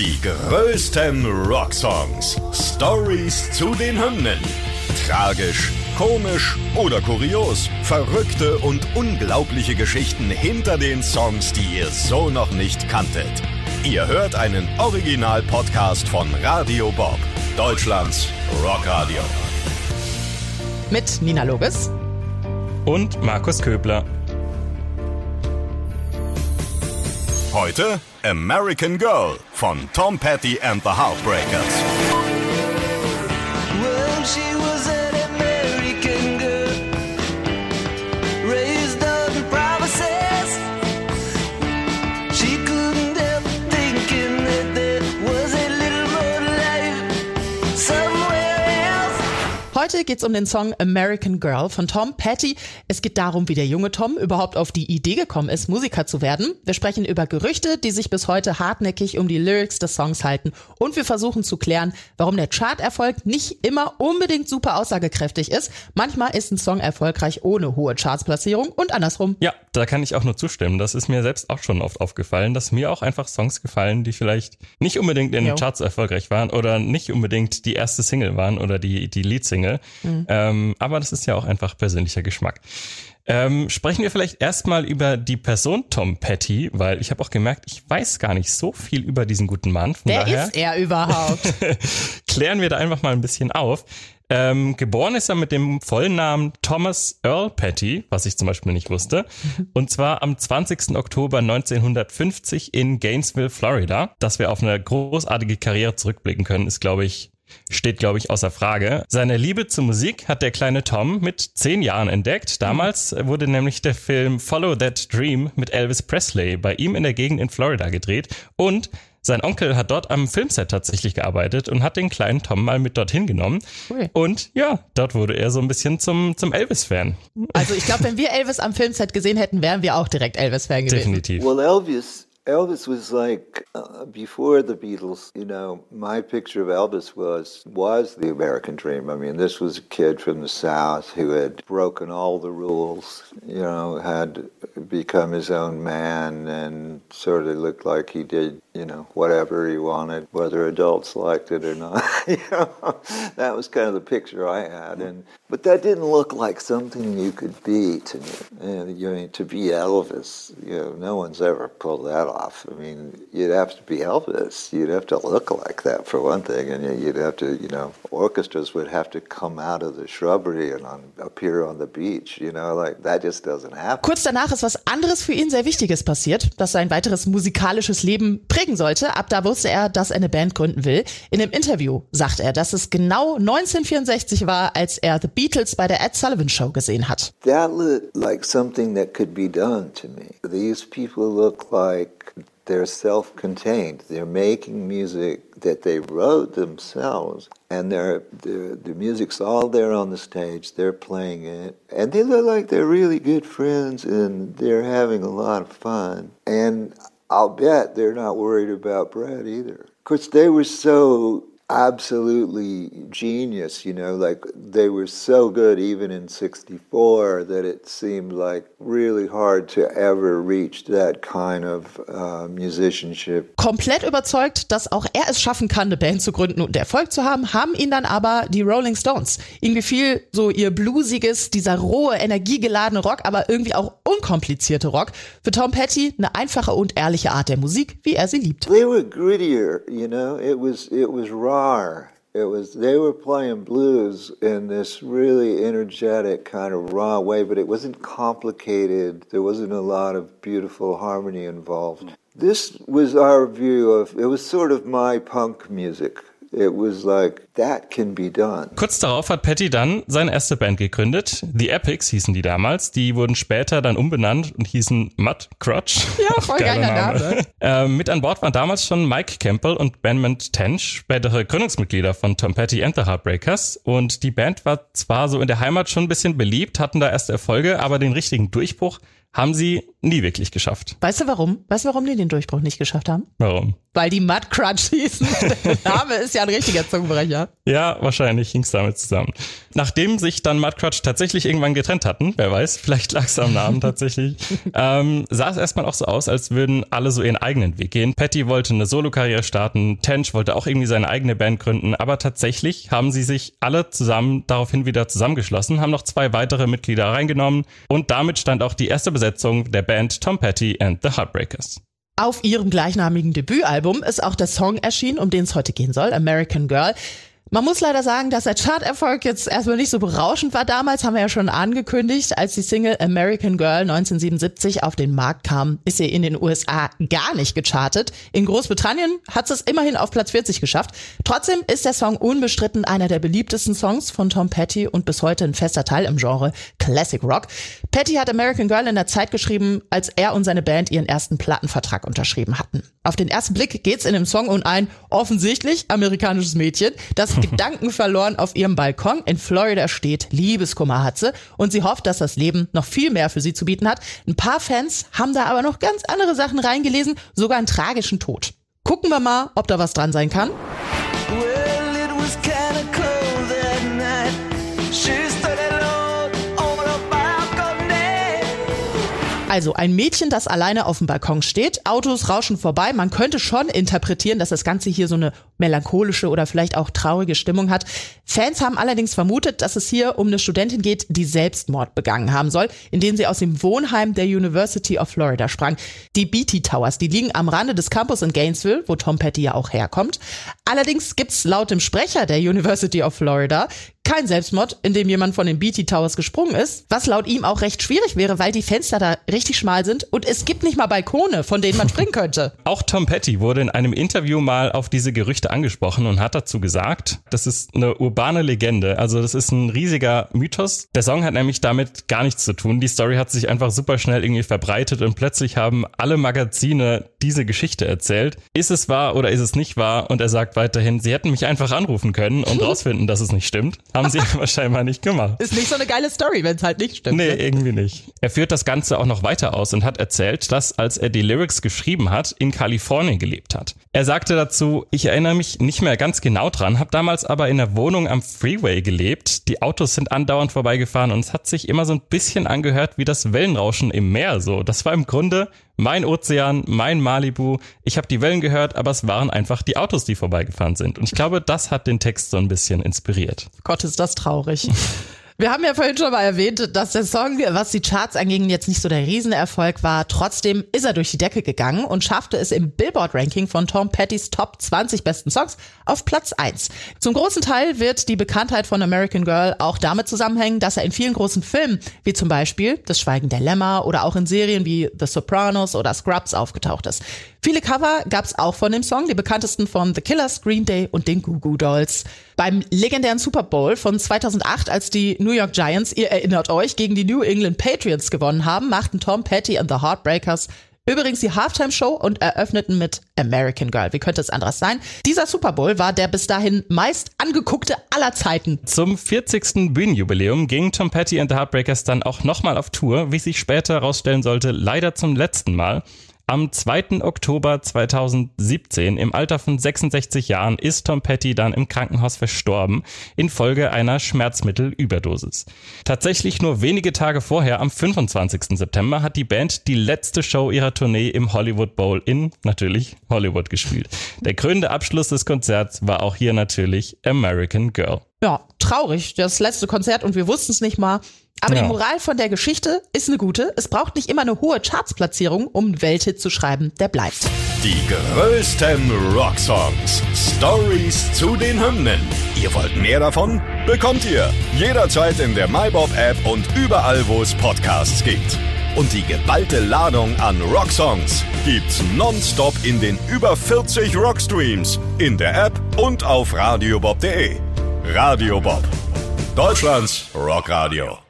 Die größten Rocksongs. Stories zu den Hymnen. Tragisch, komisch oder kurios. Verrückte und unglaubliche Geschichten hinter den Songs, die ihr so noch nicht kanntet. Ihr hört einen Original-Podcast von Radio Bob, Deutschlands Rockradio. Mit Nina Lobes und Markus Köbler. Heute American Girl von Tom Petty and the Heartbreakers. Heute geht es um den Song American Girl von Tom Petty. Es geht darum, wie der junge Tom überhaupt auf die Idee gekommen ist, Musiker zu werden. Wir sprechen über Gerüchte, die sich bis heute hartnäckig um die Lyrics des Songs halten. Und wir versuchen zu klären, warum der Charterfolg nicht immer unbedingt super aussagekräftig ist. Manchmal ist ein Song erfolgreich ohne hohe Chartsplatzierung und andersrum. Ja, da kann ich auch nur zustimmen. Das ist mir selbst auch schon oft aufgefallen, dass mir auch einfach Songs gefallen, die vielleicht nicht unbedingt in den Charts erfolgreich waren oder nicht unbedingt die erste Single waren oder die, die Leadsingle. Mhm. Ähm, aber das ist ja auch einfach persönlicher Geschmack. Ähm, sprechen wir vielleicht erstmal über die Person Tom Petty, weil ich habe auch gemerkt, ich weiß gar nicht so viel über diesen guten Mann. Von Wer daher ist er überhaupt? klären wir da einfach mal ein bisschen auf. Ähm, geboren ist er mit dem vollen Namen Thomas Earl Petty, was ich zum Beispiel nicht wusste. Und zwar am 20. Oktober 1950 in Gainesville, Florida. Dass wir auf eine großartige Karriere zurückblicken können, ist, glaube ich, steht, glaube ich, außer Frage. Seine Liebe zur Musik hat der kleine Tom mit zehn Jahren entdeckt. Damals wurde nämlich der Film Follow That Dream mit Elvis Presley bei ihm in der Gegend in Florida gedreht und sein Onkel hat dort am Filmset tatsächlich gearbeitet und hat den kleinen Tom mal mit dorthin genommen. Cool. Und ja, dort wurde er so ein bisschen zum, zum Elvis-Fan. Also ich glaube, wenn wir Elvis am Filmset gesehen hätten, wären wir auch direkt Elvis-Fan gewesen. Definitiv. Well, Elvis Elvis was like uh, before the Beatles. You know, my picture of Elvis was was the American dream. I mean, this was a kid from the South who had broken all the rules. You know, had become his own man and sort of looked like he did. You know, whatever he wanted, whether adults liked it or not. you know, that was kind of the picture I had. And but that didn't look like something you could be to me. And you know, to be Elvis, you know, no one's ever pulled that off. I mean, you'd have to be Elvis. You'd have to look like that for one thing, and you'd have to, you know, orchestras would have to come out of the shrubbery and on, appear on the beach. You know, like that just doesn't happen. Kurz danach ist was anderes für ihn sehr Wichtiges passiert, das sein weiteres musikalisches Leben prägen sollte. Ab da wusste er, dass er eine Band gründen will. In einem Interview sagt er, dass es genau 1964 war, als er The Beatles bei der Ed Sullivan Show gesehen hat. That looked like something that could be done to me. These people look like they're self contained. They're making music that they wrote themselves, and they're, the music's all there on the stage. They're playing it, and they look like they're really good friends and they're having a lot of fun. And I'll bet they're not worried about Brad either. Of course, they were so absolutely genius, you know, like they were so good even in 64 that it seemed like really hard to ever reach that kind of uh, musicianship. Komplett überzeugt, dass auch er es schaffen kann, eine Band zu gründen und Erfolg zu haben, haben ihn dann aber die Rolling Stones. Ihm gefiel so ihr bluesiges, dieser rohe, energiegeladene Rock, aber irgendwie auch unkomplizierte Rock. Für Tom Petty eine einfache und ehrliche Art der Musik, wie er sie liebt. They were grittier, you know, it was, it was raw guitar. It was they were playing blues in this really energetic kind of raw way, but it wasn't complicated. There wasn't a lot of beautiful harmony involved. This was our view of it was sort of my punk music. It was like, that can be done. Kurz darauf hat Patty dann seine erste Band gegründet. The Epics hießen die damals. Die wurden später dann umbenannt und hießen Mud Crotch. Ja, voll geiler Name. Name. äh, mit an Bord waren damals schon Mike Campbell und Benmont Tench, spätere Gründungsmitglieder von Tom Petty and the Heartbreakers. Und die Band war zwar so in der Heimat schon ein bisschen beliebt, hatten da erste Erfolge, aber den richtigen Durchbruch haben sie nie wirklich geschafft. Weißt du warum? Weißt du, warum die den Durchbruch nicht geschafft haben? Warum? Weil die Mud Crunch hießen. Der Name ist ja ein richtiger Zungenbrecher. Ja, wahrscheinlich hing es damit zusammen. Nachdem sich dann Mudcrutch tatsächlich irgendwann getrennt hatten, wer weiß, vielleicht lag es am Namen tatsächlich, ähm, sah es erstmal auch so aus, als würden alle so ihren eigenen Weg gehen. Patty wollte eine Solokarriere starten, Tench wollte auch irgendwie seine eigene Band gründen, aber tatsächlich haben sie sich alle zusammen daraufhin wieder zusammengeschlossen, haben noch zwei weitere Mitglieder reingenommen und damit stand auch die erste Besetzung der Band Tom Petty and the Heartbreakers. Auf ihrem gleichnamigen Debütalbum ist auch der Song erschienen, um den es heute gehen soll, American Girl. Man muss leider sagen, dass der Charterfolg jetzt erstmal nicht so berauschend war. Damals haben wir ja schon angekündigt, als die Single American Girl 1977 auf den Markt kam, ist sie in den USA gar nicht gechartet. In Großbritannien hat es immerhin auf Platz 40 geschafft. Trotzdem ist der Song unbestritten einer der beliebtesten Songs von Tom Petty und bis heute ein fester Teil im Genre Classic Rock. Petty hat American Girl in der Zeit geschrieben, als er und seine Band ihren ersten Plattenvertrag unterschrieben hatten. Auf den ersten Blick geht's in dem Song um ein offensichtlich amerikanisches Mädchen, das Gedanken verloren auf ihrem Balkon in Florida steht. Liebeskummer hat sie und sie hofft, dass das Leben noch viel mehr für sie zu bieten hat. Ein paar Fans haben da aber noch ganz andere Sachen reingelesen, sogar einen tragischen Tod. Gucken wir mal, ob da was dran sein kann. Also ein Mädchen, das alleine auf dem Balkon steht, Autos rauschen vorbei. Man könnte schon interpretieren, dass das Ganze hier so eine melancholische oder vielleicht auch traurige Stimmung hat. Fans haben allerdings vermutet, dass es hier um eine Studentin geht, die Selbstmord begangen haben soll, indem sie aus dem Wohnheim der University of Florida sprang. Die Beatty Towers, die liegen am Rande des Campus in Gainesville, wo Tom Petty ja auch herkommt. Allerdings gibt's laut dem Sprecher der University of Florida kein Selbstmord, in dem jemand von den BT Towers gesprungen ist, was laut ihm auch recht schwierig wäre, weil die Fenster da richtig schmal sind und es gibt nicht mal Balkone, von denen man springen könnte. Auch Tom Petty wurde in einem Interview mal auf diese Gerüchte angesprochen und hat dazu gesagt, das ist eine urbane Legende, also das ist ein riesiger Mythos. Der Song hat nämlich damit gar nichts zu tun. Die Story hat sich einfach super schnell irgendwie verbreitet und plötzlich haben alle Magazine diese Geschichte erzählt. Ist es wahr oder ist es nicht wahr? Und er sagt weiterhin, sie hätten mich einfach anrufen können und rausfinden, dass es nicht stimmt. Haben sie aber scheinbar nicht gemacht. Ist nicht so eine geile Story, wenn es halt nicht stimmt. Nee, ne? irgendwie nicht. Er führt das Ganze auch noch weiter aus und hat erzählt, dass als er die Lyrics geschrieben hat, in Kalifornien gelebt hat. Er sagte dazu, ich erinnere mich nicht mehr ganz genau dran, habe damals aber in der Wohnung am Freeway gelebt. Die Autos sind andauernd vorbeigefahren und es hat sich immer so ein bisschen angehört wie das Wellenrauschen im Meer so. Das war im Grunde mein Ozean, mein Malibu. Ich habe die Wellen gehört, aber es waren einfach die Autos, die vorbeigefahren sind. Und ich glaube, das hat den Text so ein bisschen inspiriert. Gott, ist das traurig. Wir haben ja vorhin schon mal erwähnt, dass der Song, was die Charts anging, jetzt nicht so der Riesenerfolg war. Trotzdem ist er durch die Decke gegangen und schaffte es im Billboard-Ranking von Tom Pettys Top 20 besten Songs auf Platz 1. Zum großen Teil wird die Bekanntheit von American Girl auch damit zusammenhängen, dass er in vielen großen Filmen, wie zum Beispiel Das Schweigen der Lämmer oder auch in Serien wie The Sopranos oder Scrubs aufgetaucht ist. Viele Cover gab es auch von dem Song, die bekanntesten von The Killers, Green Day und den Goo Goo Dolls. Beim legendären Super Bowl von 2008, als die New York Giants, ihr erinnert euch, gegen die New England Patriots gewonnen haben, machten Tom Petty und The Heartbreakers Übrigens die Halftime-Show und eröffneten mit American Girl. Wie könnte es anders sein? Dieser Super Bowl war der bis dahin meist angeguckte aller Zeiten. Zum 40. Bühnenjubiläum ging Tom Petty and the Heartbreakers dann auch nochmal auf Tour, wie sich später herausstellen sollte, leider zum letzten Mal. Am 2. Oktober 2017, im Alter von 66 Jahren, ist Tom Petty dann im Krankenhaus verstorben, infolge einer Schmerzmittelüberdosis. Tatsächlich nur wenige Tage vorher, am 25. September, hat die Band die letzte Show ihrer Tournee im Hollywood Bowl in, natürlich, Hollywood gespielt. Der krönende Abschluss des Konzerts war auch hier natürlich American Girl. Ja, traurig, das letzte Konzert und wir wussten es nicht mal. Aber ja. die Moral von der Geschichte ist eine gute. Es braucht nicht immer eine hohe Chartsplatzierung, um einen Welthit zu schreiben, der bleibt. Die größten Rocksongs. Stories zu den Hymnen. Ihr wollt mehr davon? Bekommt ihr jederzeit in der MyBob-App und überall, wo es Podcasts gibt. Und die geballte Ladung an Rocksongs gibt's nonstop in den über 40 Rockstreams, in der App und auf radiobob.de. Radio Bob. Deutschlands Rockradio.